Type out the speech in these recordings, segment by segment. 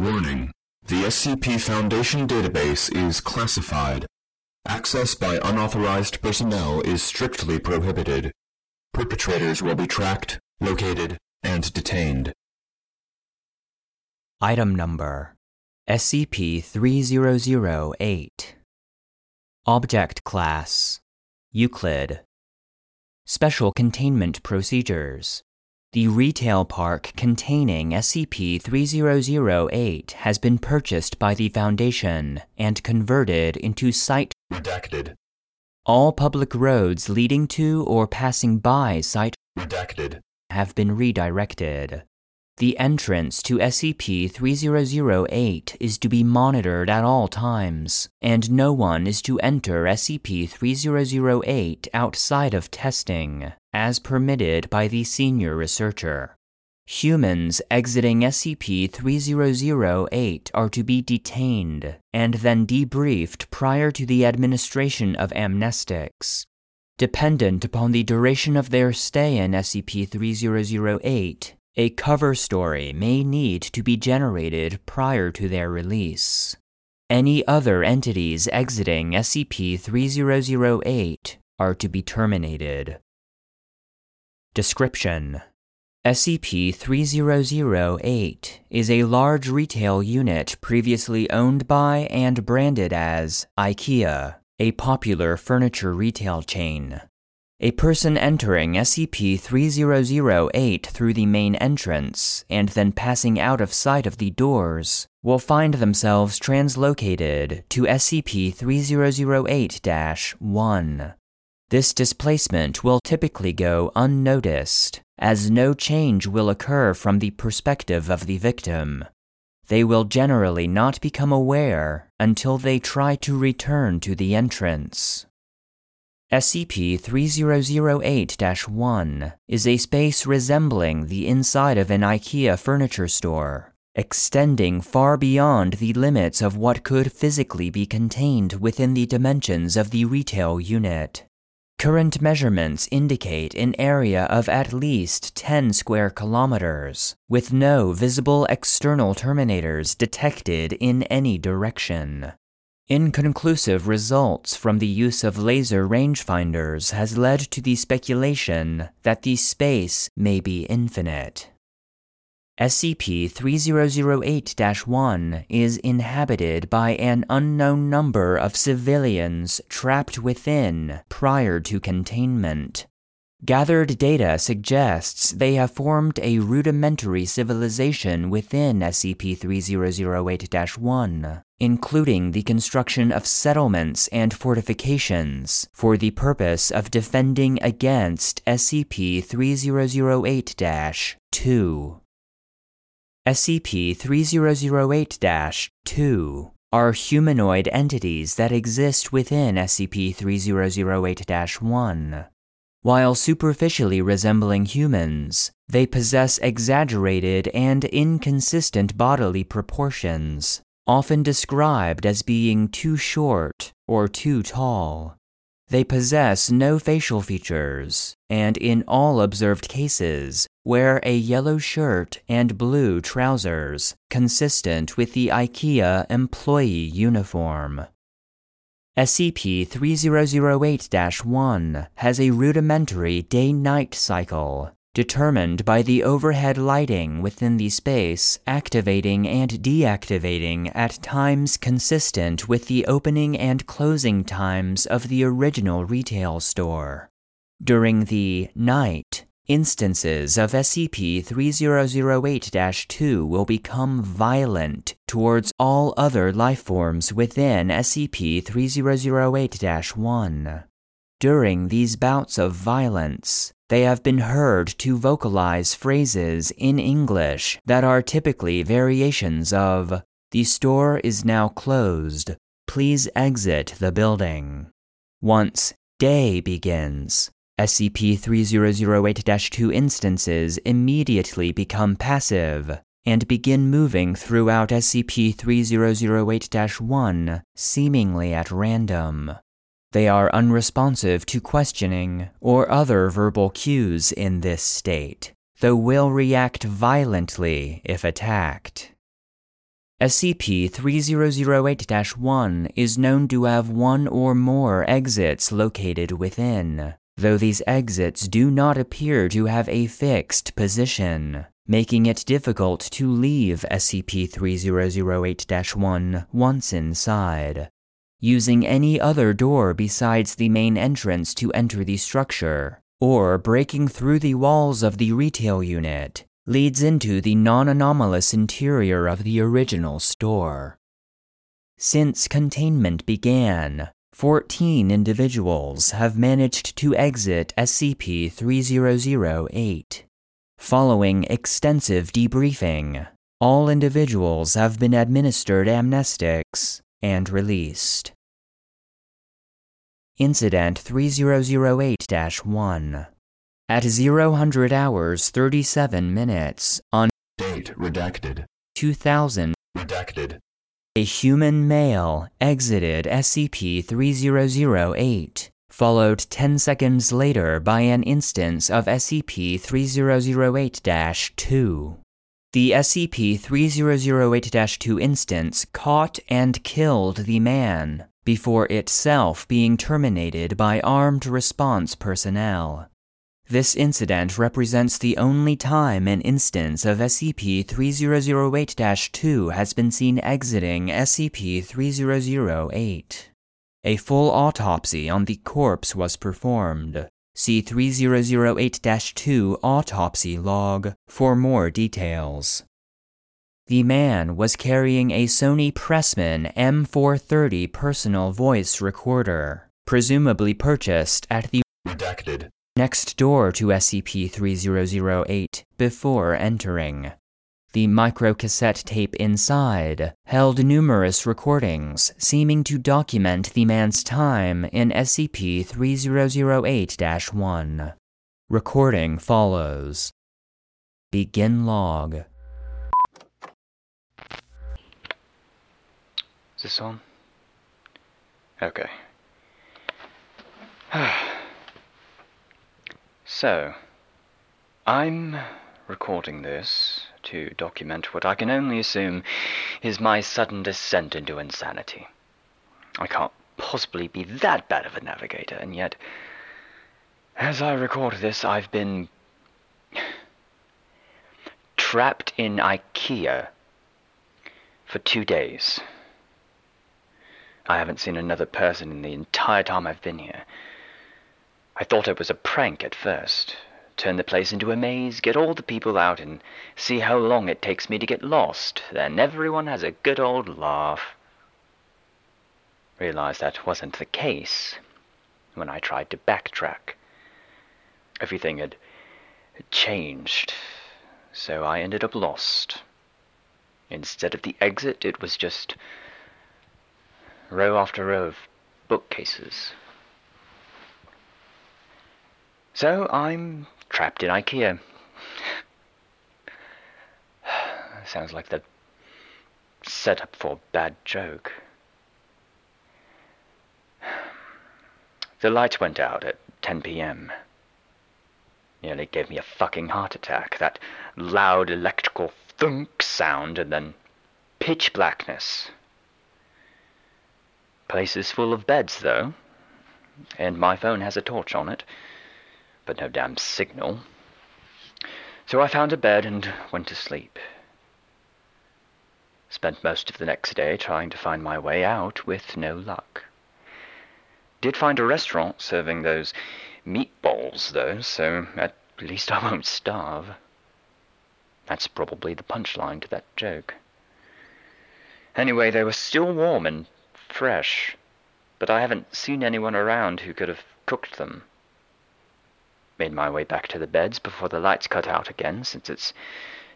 Warning. The SCP Foundation database is classified. Access by unauthorized personnel is strictly prohibited. Perpetrators will be tracked, located, and detained. Item number SCP 3008. Object Class Euclid. Special Containment Procedures the retail park containing SCP 3008 has been purchased by the Foundation and converted into Site Redacted. All public roads leading to or passing by Site Redacted. have been redirected. The entrance to SCP 3008 is to be monitored at all times, and no one is to enter SCP 3008 outside of testing, as permitted by the senior researcher. Humans exiting SCP 3008 are to be detained and then debriefed prior to the administration of amnestics. Dependent upon the duration of their stay in SCP 3008, a cover story may need to be generated prior to their release. Any other entities exiting SCP 3008 are to be terminated. Description SCP 3008 is a large retail unit previously owned by and branded as IKEA, a popular furniture retail chain. A person entering SCP 3008 through the main entrance and then passing out of sight of the doors will find themselves translocated to SCP 3008 1. This displacement will typically go unnoticed, as no change will occur from the perspective of the victim. They will generally not become aware until they try to return to the entrance. SCP 3008 1 is a space resembling the inside of an IKEA furniture store, extending far beyond the limits of what could physically be contained within the dimensions of the retail unit. Current measurements indicate an area of at least 10 square kilometers, with no visible external terminators detected in any direction. Inconclusive results from the use of laser rangefinders has led to the speculation that the space may be infinite. SCP 3008 1 is inhabited by an unknown number of civilians trapped within prior to containment. Gathered data suggests they have formed a rudimentary civilization within SCP 3008 1, including the construction of settlements and fortifications for the purpose of defending against SCP 3008 2. SCP 3008 2 are humanoid entities that exist within SCP 3008 1. While superficially resembling humans, they possess exaggerated and inconsistent bodily proportions, often described as being too short or too tall. They possess no facial features, and in all observed cases, wear a yellow shirt and blue trousers, consistent with the IKEA employee uniform. SCP 3008 1 has a rudimentary day night cycle, determined by the overhead lighting within the space activating and deactivating at times consistent with the opening and closing times of the original retail store. During the night, Instances of SCP 3008 2 will become violent towards all other lifeforms within SCP 3008 1. During these bouts of violence, they have been heard to vocalize phrases in English that are typically variations of, The store is now closed. Please exit the building. Once day begins, SCP 3008 2 instances immediately become passive and begin moving throughout SCP 3008 1 seemingly at random. They are unresponsive to questioning or other verbal cues in this state, though will react violently if attacked. SCP 3008 1 is known to have one or more exits located within, though these exits do not appear to have a fixed position, making it difficult to leave SCP 3008 1 once inside. Using any other door besides the main entrance to enter the structure, or breaking through the walls of the retail unit, leads into the non anomalous interior of the original store. Since containment began, 14 individuals have managed to exit SCP 3008. Following extensive debriefing, all individuals have been administered amnestics and released. Incident 3008 1 at 0000 hours 37 minutes on Date redacted. 2000, Redacted. A human male exited SCP 3008, followed 10 seconds later by an instance of SCP 3008 2. The SCP 3008 2 instance caught and killed the man before itself being terminated by armed response personnel. This incident represents the only time an instance of SCP 3008 2 has been seen exiting SCP 3008. A full autopsy on the corpse was performed. See 3008 2 autopsy log for more details. The man was carrying a Sony Pressman M430 personal voice recorder, presumably purchased at the Redacted. Next door to SCP 3008 before entering. The microcassette tape inside held numerous recordings seeming to document the man's time in SCP 3008 1. Recording follows. Begin log. Is this on? Okay. so, I'm recording this to document what I can only assume is my sudden descent into insanity. I can't possibly be that bad of a navigator, and yet, as I record this, I've been trapped in IKEA for two days. I haven't seen another person in the entire time I've been here. I thought it was a prank at first. Turn the place into a maze, get all the people out, and see how long it takes me to get lost. Then everyone has a good old laugh. Realized that wasn't the case when I tried to backtrack. Everything had changed, so I ended up lost. Instead of the exit, it was just row after row of bookcases. So I'm trapped in IKEA. Sounds like the setup for a bad joke. The lights went out at 10 p.m. Nearly gave me a fucking heart attack. That loud electrical thunk sound and then pitch blackness. Place is full of beds, though, and my phone has a torch on it, but no damn signal. So I found a bed and went to sleep. Spent most of the next day trying to find my way out with no luck. Did find a restaurant serving those meatballs, though, so at least I won't starve. That's probably the punchline to that joke. Anyway, they were still warm and fresh, but I haven't seen anyone around who could have cooked them. Made my way back to the beds before the lights cut out again, since it's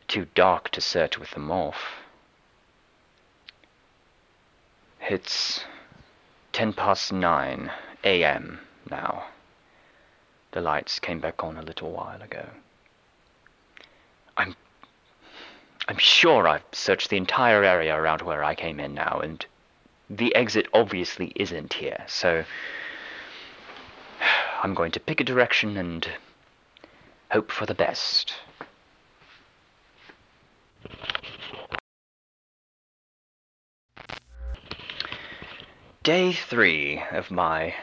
too dark to search with them off. It's ten past nine a.m. now. The lights came back on a little while ago. I'm I'm sure I've searched the entire area around where I came in now, and the exit obviously isn't here, so I'm going to pick a direction and hope for the best. Day three of my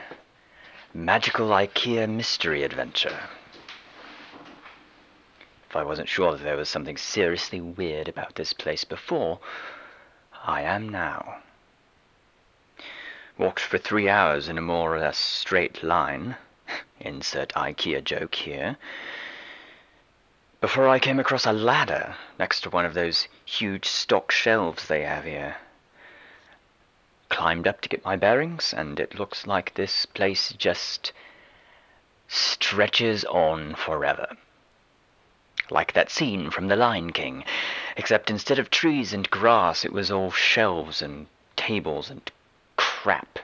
magical IKEA mystery adventure. If I wasn't sure that there was something seriously weird about this place before, I am now. Walked for three hours in a more or less straight line, insert IKEA joke here, before I came across a ladder next to one of those huge stock shelves they have here. Climbed up to get my bearings, and it looks like this place just stretches on forever. Like that scene from The Lion King, except instead of trees and grass, it was all shelves and tables and crap.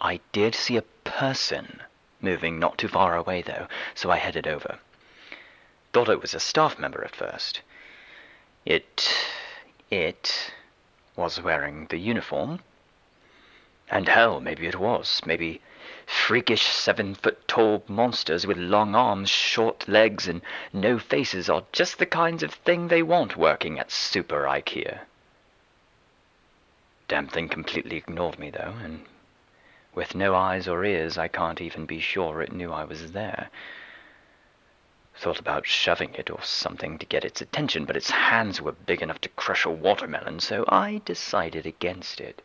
I did see a person moving not too far away, though, so I headed over. Thought it was a staff member at first. It. it was wearing the uniform. And hell, maybe it was. Maybe freakish seven foot tall monsters with long arms, short legs, and no faces are just the kinds of thing they want working at Super IKEA. Damn thing completely ignored me, though, and with no eyes or ears, I can't even be sure it knew I was there. Thought about shoving it or something to get its attention, but its hands were big enough to crush a watermelon, so I decided against it.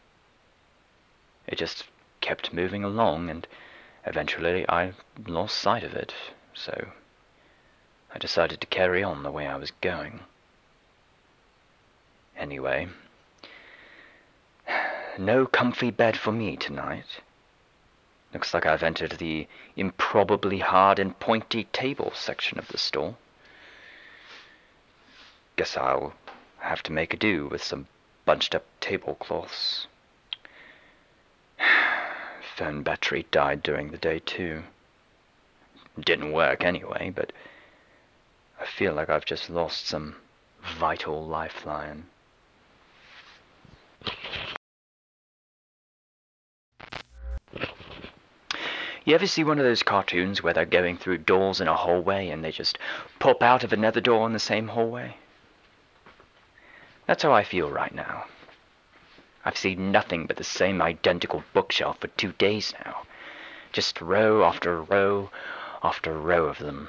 It just kept moving along, and eventually I lost sight of it, so I decided to carry on the way I was going. Anyway, no comfy bed for me tonight. Looks like I've entered the improbably hard and pointy table section of the store. Guess I'll have to make a do with some bunched up tablecloths. Phone battery died during the day, too. Didn't work anyway, but I feel like I've just lost some vital lifeline. You ever see one of those cartoons where they're going through doors in a hallway and they just pop out of another door in the same hallway? That's how I feel right now. I've seen nothing but the same identical bookshelf for two days now. Just row after row after row of them.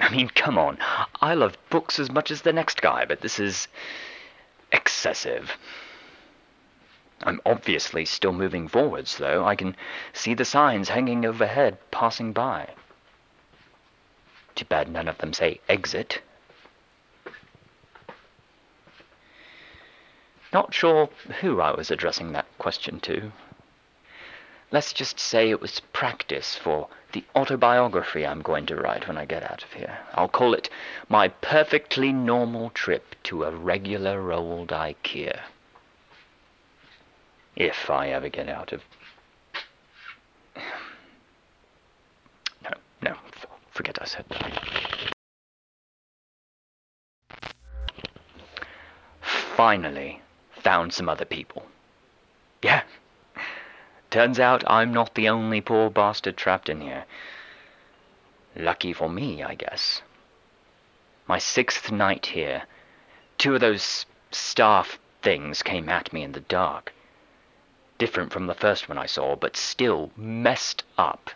I mean, come on. I love books as much as the next guy, but this is excessive. I'm obviously still moving forwards, though. I can see the signs hanging overhead passing by. Too bad none of them say exit. Not sure who I was addressing that question to. Let's just say it was practice for the autobiography I'm going to write when I get out of here. I'll call it My Perfectly Normal Trip to a Regular Old IKEA. If I ever get out of... No, no, forget I said that. Finally, found some other people. Yeah. Turns out I'm not the only poor bastard trapped in here. Lucky for me, I guess. My sixth night here, two of those staff things came at me in the dark different from the first one I saw, but still messed up.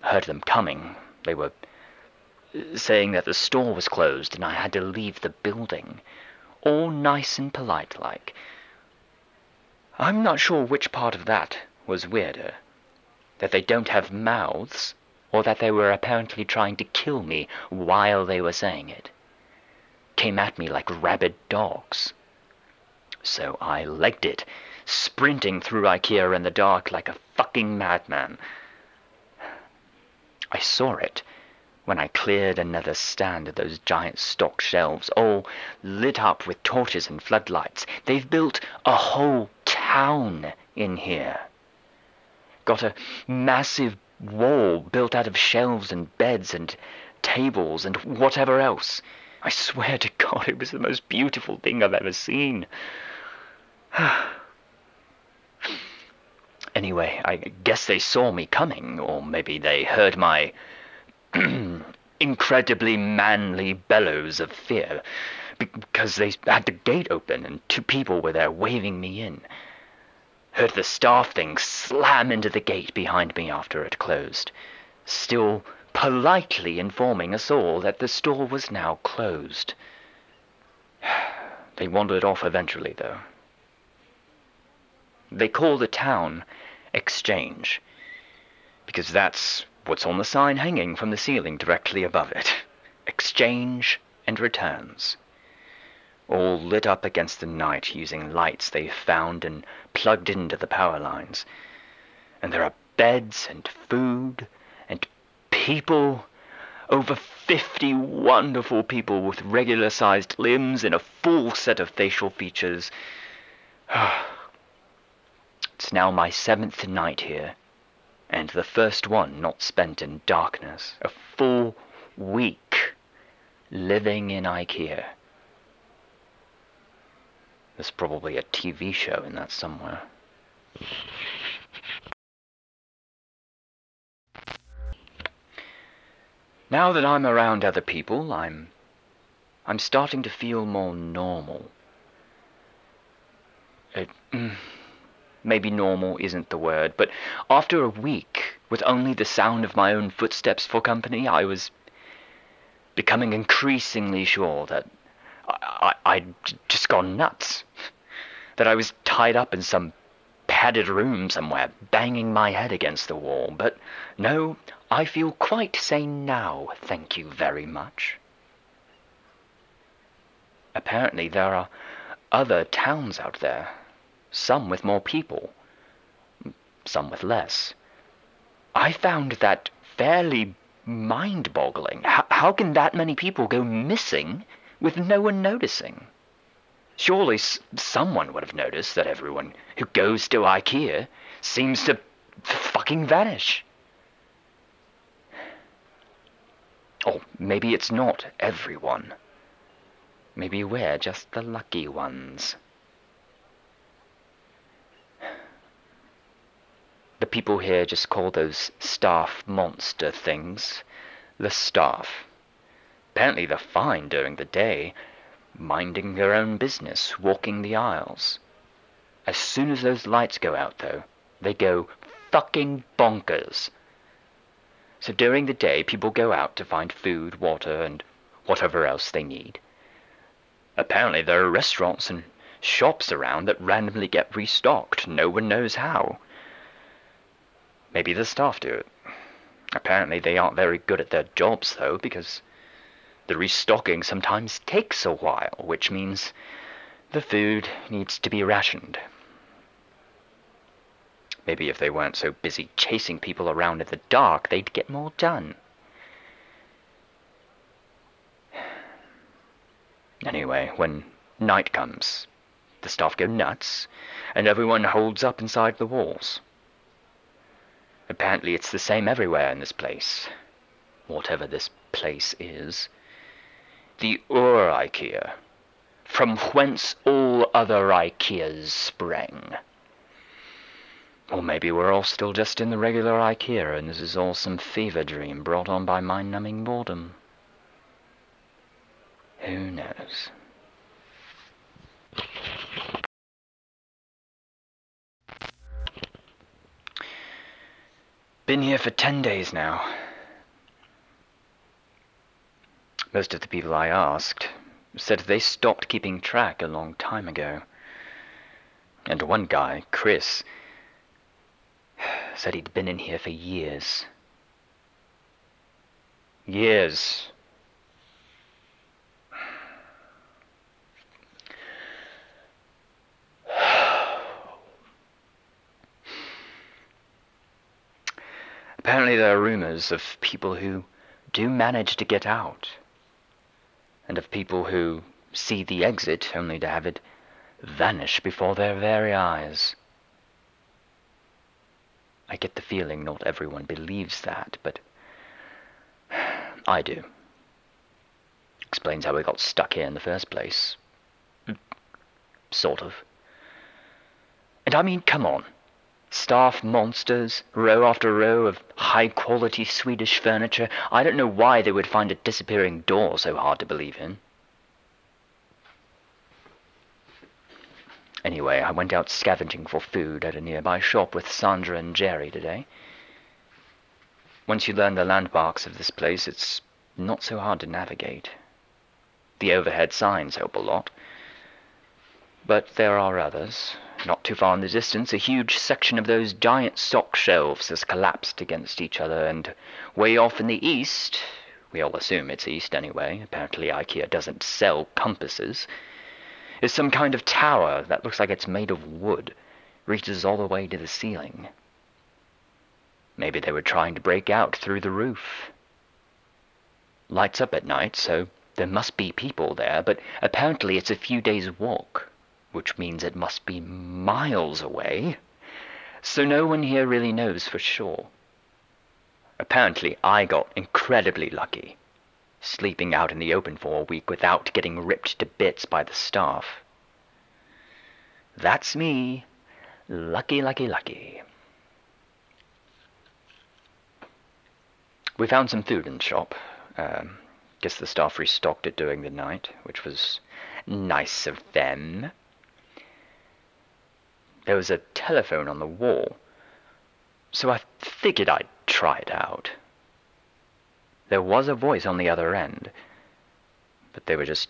Heard them coming. They were saying that the store was closed and I had to leave the building. All nice and polite like. I'm not sure which part of that was weirder. That they don't have mouths, or that they were apparently trying to kill me while they were saying it. Came at me like rabid dogs. So I legged it sprinting through IKEA in the dark like a fucking madman. I saw it when I cleared another stand of those giant stock shelves, all lit up with torches and floodlights. They've built a whole town in here. Got a massive wall built out of shelves and beds and tables and whatever else. I swear to God, it was the most beautiful thing I've ever seen. Anyway, I guess they saw me coming, or maybe they heard my incredibly manly bellows of fear. because they had the gate open and two people were there waving me in. Heard the staff thing slam into the gate behind me after it closed, still politely informing us all that the store was now closed. They wandered off eventually, though. They called the town Exchange, because that's what's on the sign hanging from the ceiling directly above it. Exchange and returns. All lit up against the night using lights they found and plugged into the power lines. And there are beds and food and people over 50 wonderful people with regular sized limbs and a full set of facial features. Ah, it's now my seventh night here, and the first one not spent in darkness. A full week living in IKEA. There's probably a TV show in that somewhere. Now that I'm around other people, I'm I'm starting to feel more normal. It, mm, maybe normal isn't the word, but after a week with only the sound of my own footsteps for company, I was becoming increasingly sure that I, I'd just gone nuts. That I was tied up in some padded room somewhere, banging my head against the wall. But no, I feel quite sane now, thank you very much. Apparently there are other towns out there, some with more people, some with less. I found that fairly mind-boggling. How, how can that many people go missing with no one noticing? Surely s- someone would have noticed that everyone who goes to IKEA seems to fucking vanish. Or maybe it's not everyone. Maybe we're just the lucky ones. People here just call those staff monster things the staff. Apparently they're fine during the day, minding their own business, walking the aisles. As soon as those lights go out, though, they go fucking bonkers. So during the day, people go out to find food, water, and whatever else they need. Apparently, there are restaurants and shops around that randomly get restocked. No one knows how. Maybe the staff do it. Apparently, they aren't very good at their jobs, though, because the restocking sometimes takes a while, which means the food needs to be rationed. Maybe if they weren't so busy chasing people around in the dark, they'd get more done. Anyway, when night comes, the staff go nuts, and everyone holds up inside the walls. Apparently it's the same everywhere in this place. Whatever this place is the Ur IKEA, from whence all other IKEAs sprang. Or maybe we're all still just in the regular IKEA and this is all some fever dream brought on by mind-numbing boredom. Who knows? Been here for ten days now. Most of the people I asked said they stopped keeping track a long time ago. And one guy, Chris, said he'd been in here for years. Years. Apparently there are rumors of people who do manage to get out and of people who see the exit only to have it vanish before their very eyes. I get the feeling not everyone believes that, but I do. Explains how we got stuck here in the first place. Hmm. Sort of. And I mean, come on. Staff monsters, row after row of high quality Swedish furniture. I don't know why they would find a disappearing door so hard to believe in. Anyway, I went out scavenging for food at a nearby shop with Sandra and Jerry today. Once you learn the landmarks of this place, it's not so hard to navigate. The overhead signs help a lot. But there are others. Not too far in the distance, a huge section of those giant stock shelves has collapsed against each other, and way off in the east, we all assume it's east anyway, apparently IKEA doesn't sell compasses, is some kind of tower that looks like it's made of wood, reaches all the way to the ceiling. Maybe they were trying to break out through the roof. Lights up at night, so there must be people there, but apparently it's a few days' walk, which means it must be miles away. So no one here really knows for sure. Apparently I got incredibly lucky, sleeping out in the open for a week without getting ripped to bits by the staff. That's me. Lucky, lucky, lucky. We found some food in the shop. Um, guess the staff restocked it during the night, which was nice of them. There was a telephone on the wall, so I figured I'd try it out. There was a voice on the other end, but they were just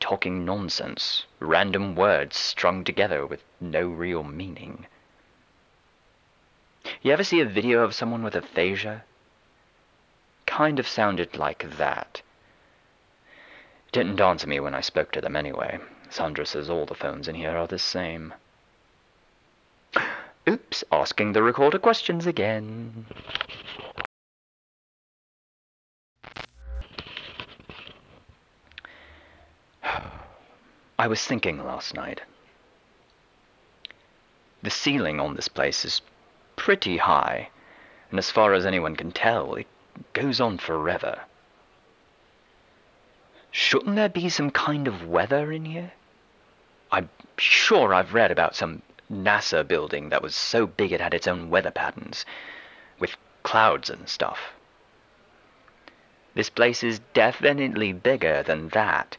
talking nonsense, random words strung together with no real meaning. You ever see a video of someone with aphasia? Kind of sounded like that. Didn't to me when I spoke to them anyway. Sandra says all the phones in here are the same. Oops, asking the recorder questions again. I was thinking last night. The ceiling on this place is pretty high, and as far as anyone can tell, it goes on forever. Shouldn't there be some kind of weather in here? I'm sure I've read about some NASA building that was so big it had its own weather patterns, with clouds and stuff. This place is definitely bigger than that.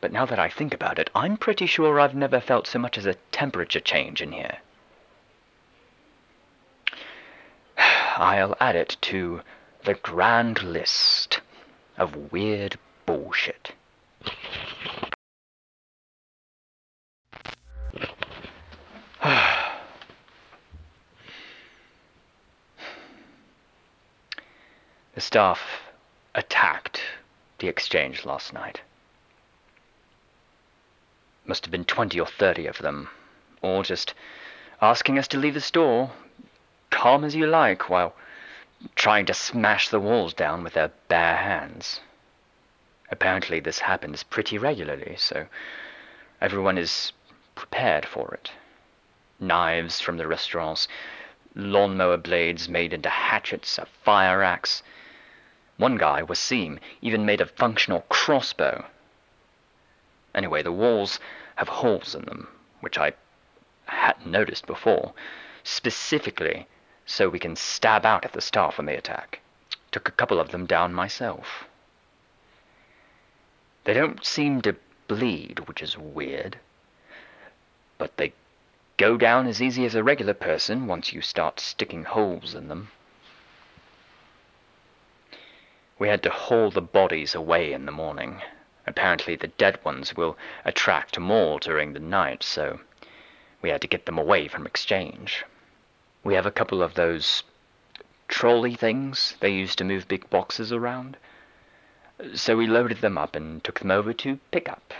But now that I think about it, I'm pretty sure I've never felt so much as a temperature change in here. I'll add it to the grand list of weird bullshit. Staff attacked the exchange last night. Must have been twenty or thirty of them, all just asking us to leave the store, calm as you like, while trying to smash the walls down with their bare hands. Apparently, this happens pretty regularly, so everyone is prepared for it. Knives from the restaurants, lawnmower blades made into hatchets, a fire axe. One guy, Wasim, even made a functional crossbow. Anyway, the walls have holes in them, which I hadn't noticed before, specifically so we can stab out at the staff when they attack. Took a couple of them down myself. They don't seem to bleed, which is weird, but they go down as easy as a regular person once you start sticking holes in them. We had to haul the bodies away in the morning. Apparently the dead ones will attract more during the night, so we had to get them away from exchange. We have a couple of those trolley things they use to move big boxes around. So we loaded them up and took them over to pickup.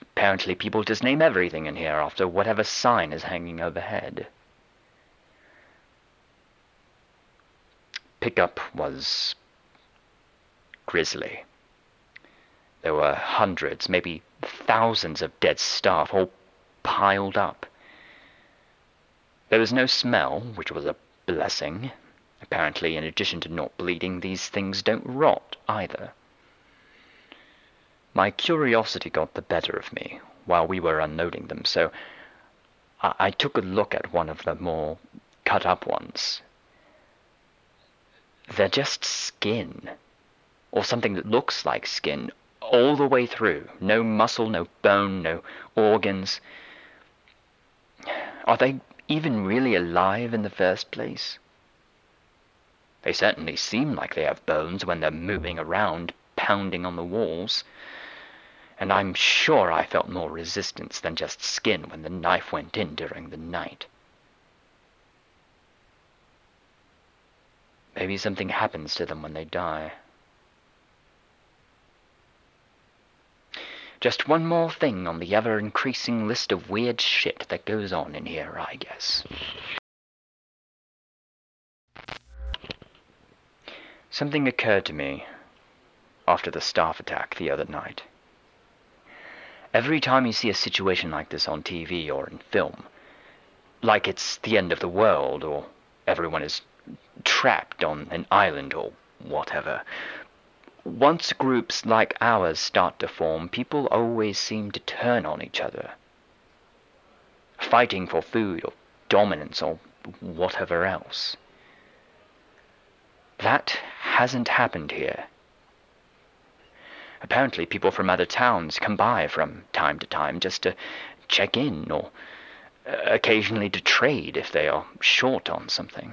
Apparently people just name everything in here after whatever sign is hanging overhead. Pickup was grisly. There were hundreds, maybe thousands of dead staff all piled up. There was no smell, which was a blessing. Apparently, in addition to not bleeding, these things don't rot either. My curiosity got the better of me while we were unloading them, so I, I took a look at one of the more cut up ones. They're just skin, or something that looks like skin, all the way through. No muscle, no bone, no organs. Are they even really alive in the first place? They certainly seem like they have bones when they're moving around, pounding on the walls. And I'm sure I felt more resistance than just skin when the knife went in during the night. Maybe something happens to them when they die. Just one more thing on the ever increasing list of weird shit that goes on in here, I guess. Something occurred to me after the staff attack the other night. Every time you see a situation like this on TV or in film, like it's the end of the world or everyone is trapped on an island or whatever, once groups like ours start to form, people always seem to turn on each other, fighting for food or dominance or whatever else. That hasn't happened here. Apparently, people from other towns come by from time to time just to check in or occasionally to trade if they are short on something.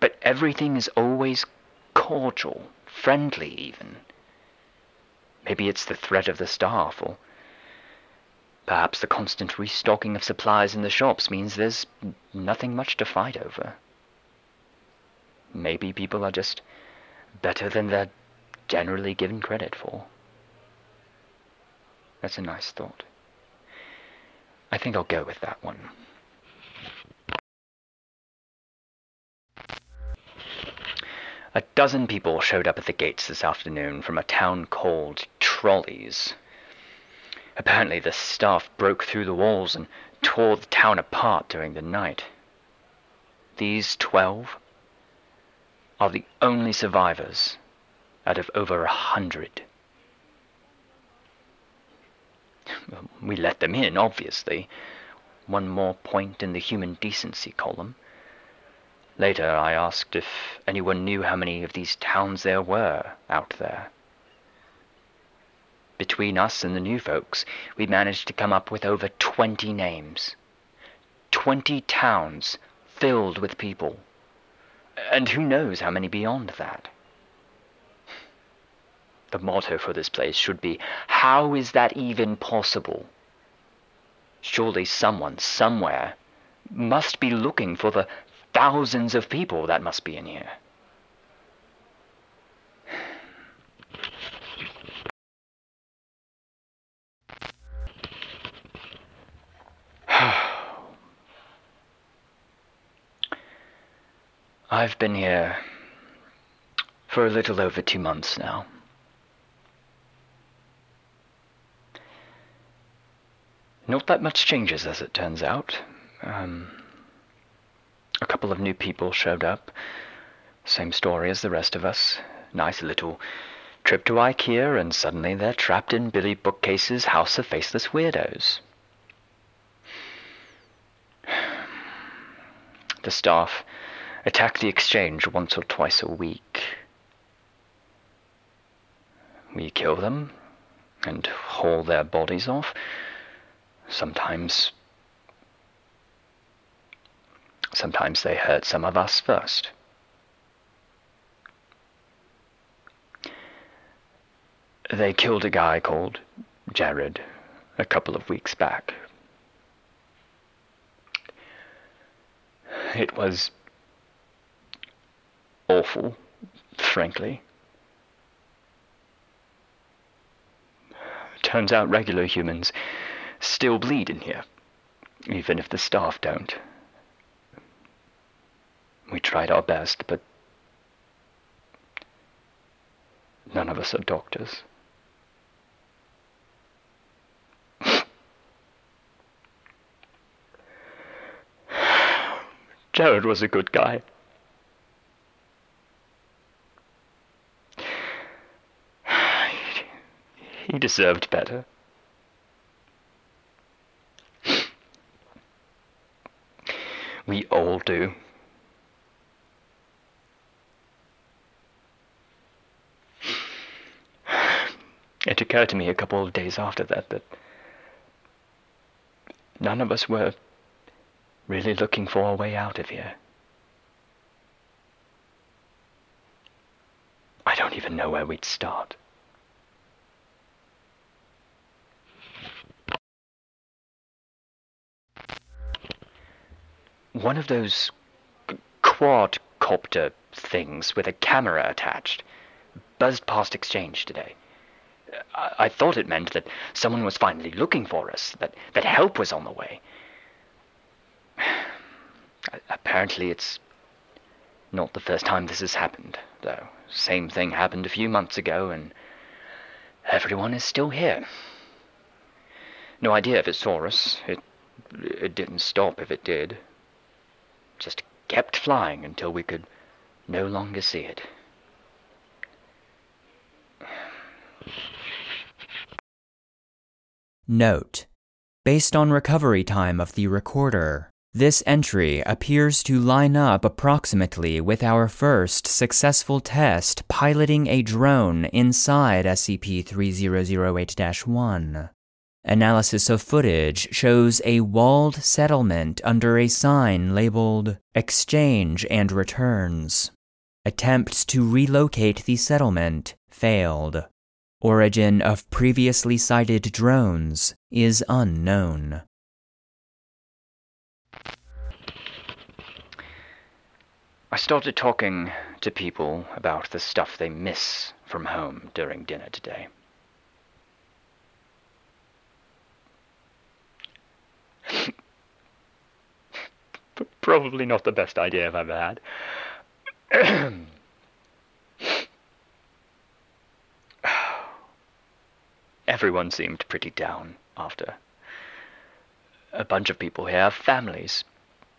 But everything is always cordial, friendly even. Maybe it's the threat of the staff, or perhaps the constant restocking of supplies in the shops means there's nothing much to fight over. Maybe people are just better than they're generally given credit for. That's a nice thought. I think I'll go with that one. A dozen people showed up at the gates this afternoon from a town called Trolleys. Apparently, the staff broke through the walls and tore the town apart during the night. These twelve are the only survivors out of over a hundred. We let them in, obviously. One more point in the human decency column. Later, I asked if anyone knew how many of these towns there were out there. Between us and the new folks, we managed to come up with over 20 names. 20 towns filled with people and who knows how many beyond that? The motto for this place should be, How is that even possible? Surely someone, somewhere, must be looking for the thousands of people that must be in here. I've been here for a little over two months now. Not that much changes, as it turns out. Um, a couple of new people showed up. Same story as the rest of us. Nice little trip to IKEA, and suddenly they're trapped in Billy Bookcase's House of Faceless Weirdos. The staff attack the exchange once or twice a week. We kill them and haul their bodies off. Sometimes. Sometimes they hurt some of us first. They killed a guy called Jared a couple of weeks back. It was awful, frankly. Turns out regular humans still bleed in here, even if the staff don't. Tried our best, but none of us are doctors. Jared was a good guy. He deserved better. We all do. It occurred to me a couple of days after that that none of us were really looking for a way out of here. I don't even know where we'd start. One of those quadcopter things with a camera attached buzzed past exchange today. I, thought it meant that someone was finally looking for us, that, that help was on the way. Apparently, it's not the first time this has happened, though. Same thing happened a few months ago, and everyone is still here. No idea if it saw us. It, it didn't stop if it did. Just kept flying until we could no longer see it. Note: Based on recovery time of the recorder, this entry appears to line up approximately with our first successful test piloting a drone inside SCP 3008 1. Analysis of footage shows a walled settlement under a sign labeled Exchange and Returns. Attempts to relocate the settlement failed. Origin of previously sighted drones is unknown. I started talking to people about the stuff they miss from home during dinner today. Probably not the best idea I've ever had. Everyone seemed pretty down after. A bunch of people here have families,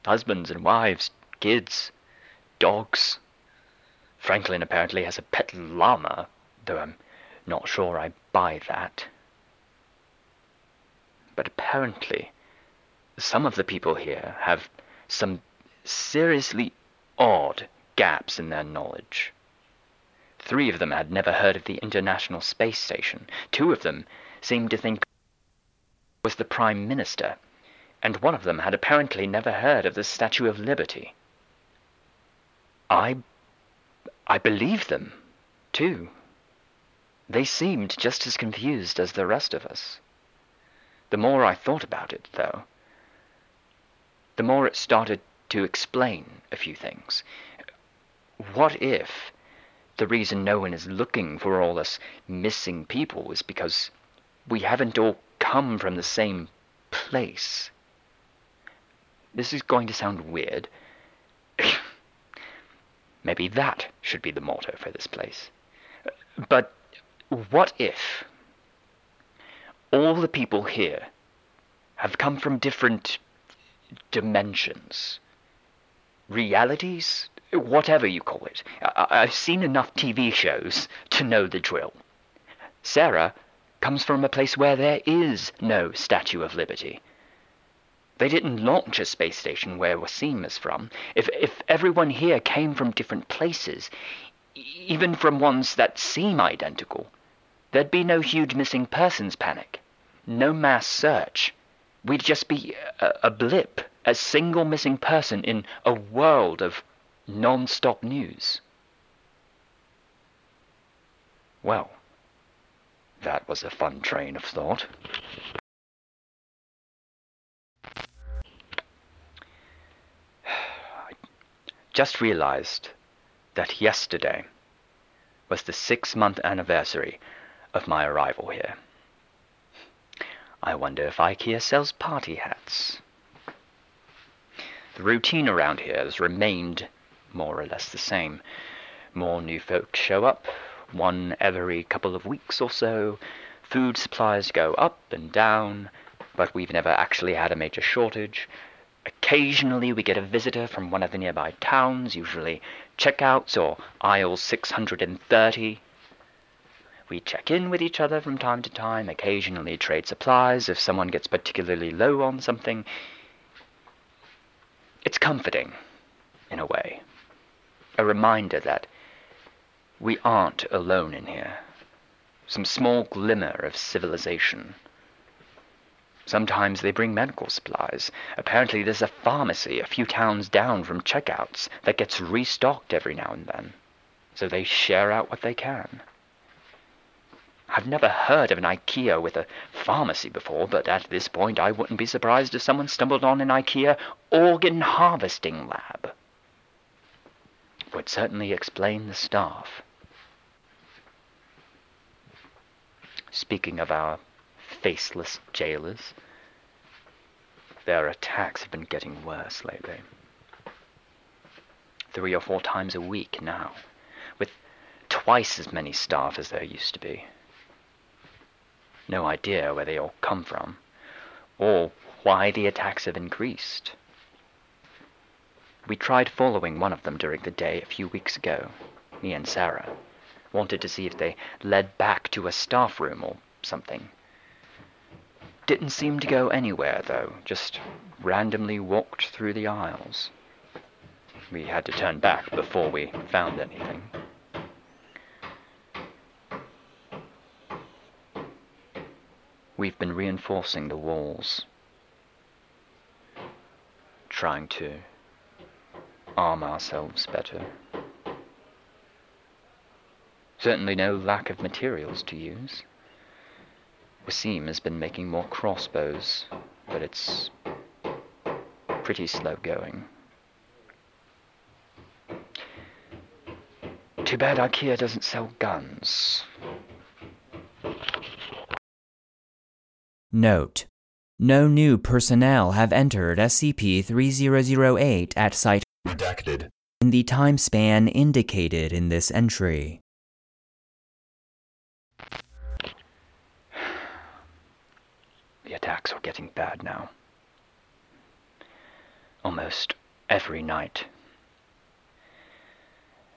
husbands and wives, kids, dogs. Franklin apparently has a pet llama, though I'm not sure I buy that. But apparently, some of the people here have some seriously odd gaps in their knowledge. Three of them had never heard of the International Space Station. Two of them seemed to think was the Prime Minister, and one of them had apparently never heard of the Statue of Liberty. I I believed them, too. They seemed just as confused as the rest of us. The more I thought about it, though, the more it started to explain a few things. What if the reason no one is looking for all us missing people is because we haven't all come from the same place. This is going to sound weird. Maybe that should be the motto for this place. But what if all the people here have come from different dimensions, realities, whatever you call it. I- have seen enough TV shows to know the drill. Sarah comes from a place where there is no Statue of Liberty. They didn't launch a space station where Wasim is from. If, if everyone here came from different places, even from ones that seem identical, there'd be no huge missing persons panic, no mass search. We'd just be a, a blip, a single missing person in a world of non-stop news. Well, that was a fun train of thought. I just realized that yesterday was the six-month anniversary of my arrival here. I wonder if IKEA sells party hats. The routine around here has remained more or less the same. More new folk show up, one every couple of weeks or so. Food supplies go up and down, but we've never actually had a major shortage. Occasionally we get a visitor from one of the nearby towns, usually checkouts or aisle 630. We check in with each other from time to time, occasionally trade supplies if someone gets particularly low on something. It's comforting, in a way a reminder that we aren't alone in here. some small glimmer of civilization. Sometimes they bring medical supplies. Apparently there's a pharmacy a few towns down from checkouts that gets restocked every now and then. So they share out what they can. I've never heard of an IKEA with a pharmacy before, but at this point I wouldn't be surprised if someone stumbled on an IKEA organ harvesting lab. Would certainly explain the staff. Speaking of our faceless jailers, their attacks have been getting worse lately. Three or four times a week now, with twice as many staff as there used to be. No idea where they all come from, or why the attacks have increased. We tried following one of them during the day a few weeks ago, me and Sarah wanted to see if they led back to a staff room or something. Didn't seem to go anywhere, though, just randomly walked through the aisles. We had to turn back before we found anything. We've been reinforcing the walls, trying to arm ourselves better. Certainly no lack of materials to use. Wasim has been making more crossbows, but it's pretty slow going. Too bad IKEA doesn't sell guns. Note. No new personnel have entered SCP-3008 at Site Redacted. in the time span indicated in this entry. The attacks are getting bad now. Almost every night.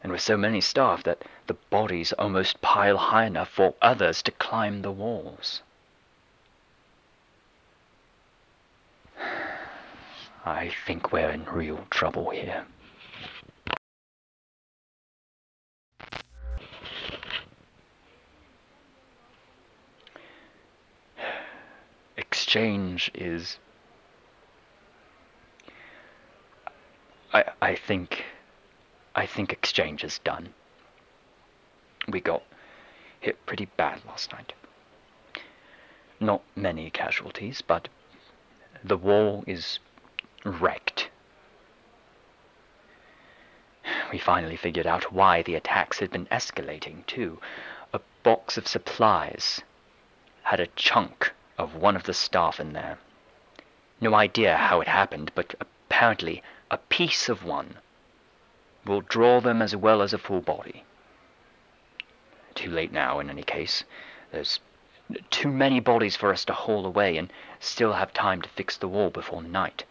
And with so many staff that the bodies almost pile high enough for others to climb the walls. I think we're in real trouble here. Exchange is. I, I think. I think exchange is done. We got hit pretty bad last night. Not many casualties, but the wall is wrecked. We finally figured out why the attacks had been escalating, too. A box of supplies had a chunk of one of the staff in there. No idea how it happened, but apparently a piece of one will draw them as well as a full body. Too late now, in any case. There's too many bodies for us to haul away and still have time to fix the wall before night.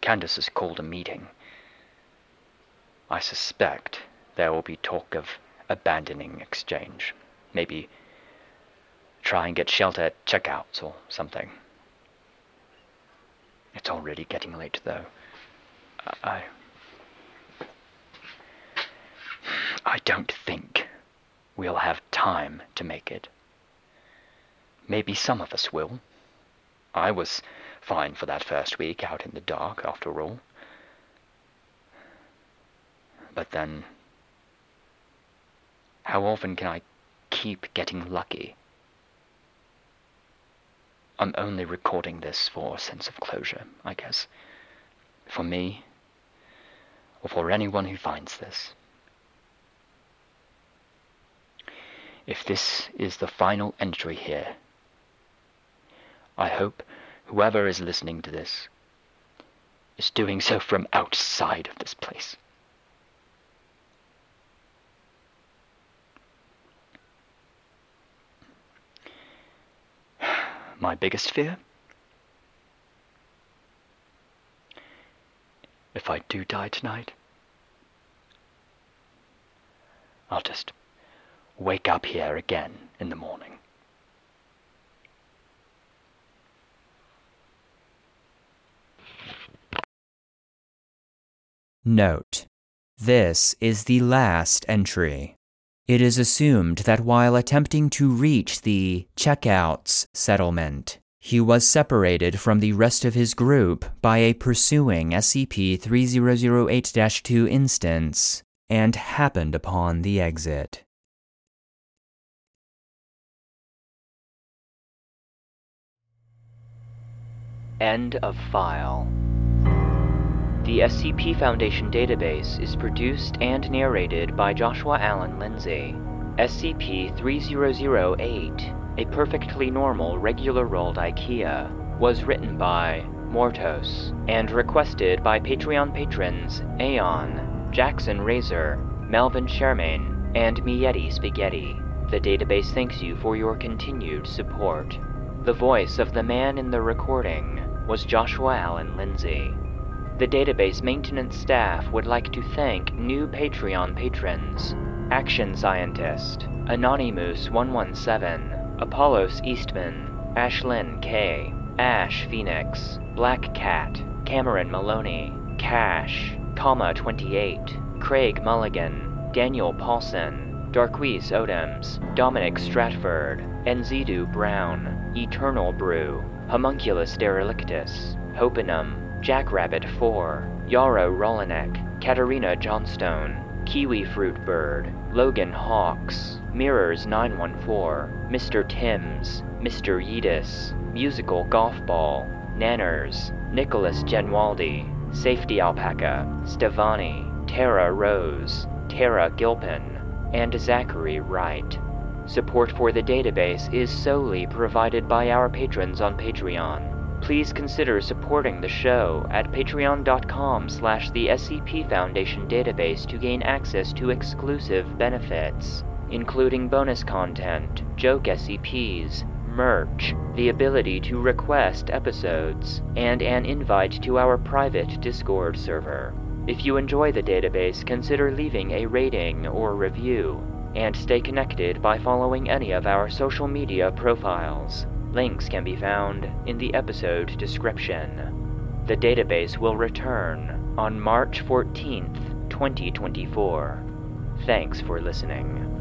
Candace has called a meeting. I suspect there will be talk of abandoning exchange. Maybe try and get shelter at checkouts or something. It's already getting late, though. I. I don't think we'll have time to make it. Maybe some of us will. I was fine for that first week out in the dark, after all. But then, how often can I keep getting lucky? I'm only recording this for a sense of closure, I guess. For me, or for anyone who finds this. If this is the final entry here, I hope whoever is listening to this is doing so from outside of this place. My biggest fear? If I do die tonight, I'll just wake up here again in the morning. Note. This is the last entry. It is assumed that while attempting to reach the checkouts settlement, he was separated from the rest of his group by a pursuing SCP 3008 2 instance and happened upon the exit. End of file. The SCP Foundation database is produced and narrated by Joshua Alan Lindsay. SCP 3008, a perfectly normal regular old IKEA, was written by Mortos and requested by Patreon patrons Aeon, Jackson Razor, Melvin Shermaine, and Mietti Spaghetti. The database thanks you for your continued support. The voice of the man in the recording was Joshua Alan Lindsay. The database maintenance staff would like to thank new Patreon patrons. Action Scientist, Anonymous 117, Apollos Eastman, Ashlyn K, Ash Phoenix, Black Cat, Cameron Maloney, Cash, Comma 28, Craig Mulligan, Daniel Paulson, Darquise Odems, Dominic Stratford, Enzidu Brown, Eternal Brew, Homunculus Derelictus, Hopenum, Jackrabbit 4, Yarrow Rolinek, Katerina Johnstone, Kiwi Fruit Bird, Logan Hawks, Mirrors 914, Mr. Timms, Mr. Yeetus, Musical Golf Ball, Nanners, Nicholas Genwaldi, Safety Alpaca, Stevani, Tara Rose, Tara Gilpin, and Zachary Wright. Support for the database is solely provided by our patrons on Patreon please consider supporting the show at patreon.com slash the SCP Foundation database to gain access to exclusive benefits, including bonus content, joke SCPs, merch, the ability to request episodes, and an invite to our private Discord server. If you enjoy the database, consider leaving a rating or review, and stay connected by following any of our social media profiles. Links can be found in the episode description. The database will return on March 14th, 2024. Thanks for listening.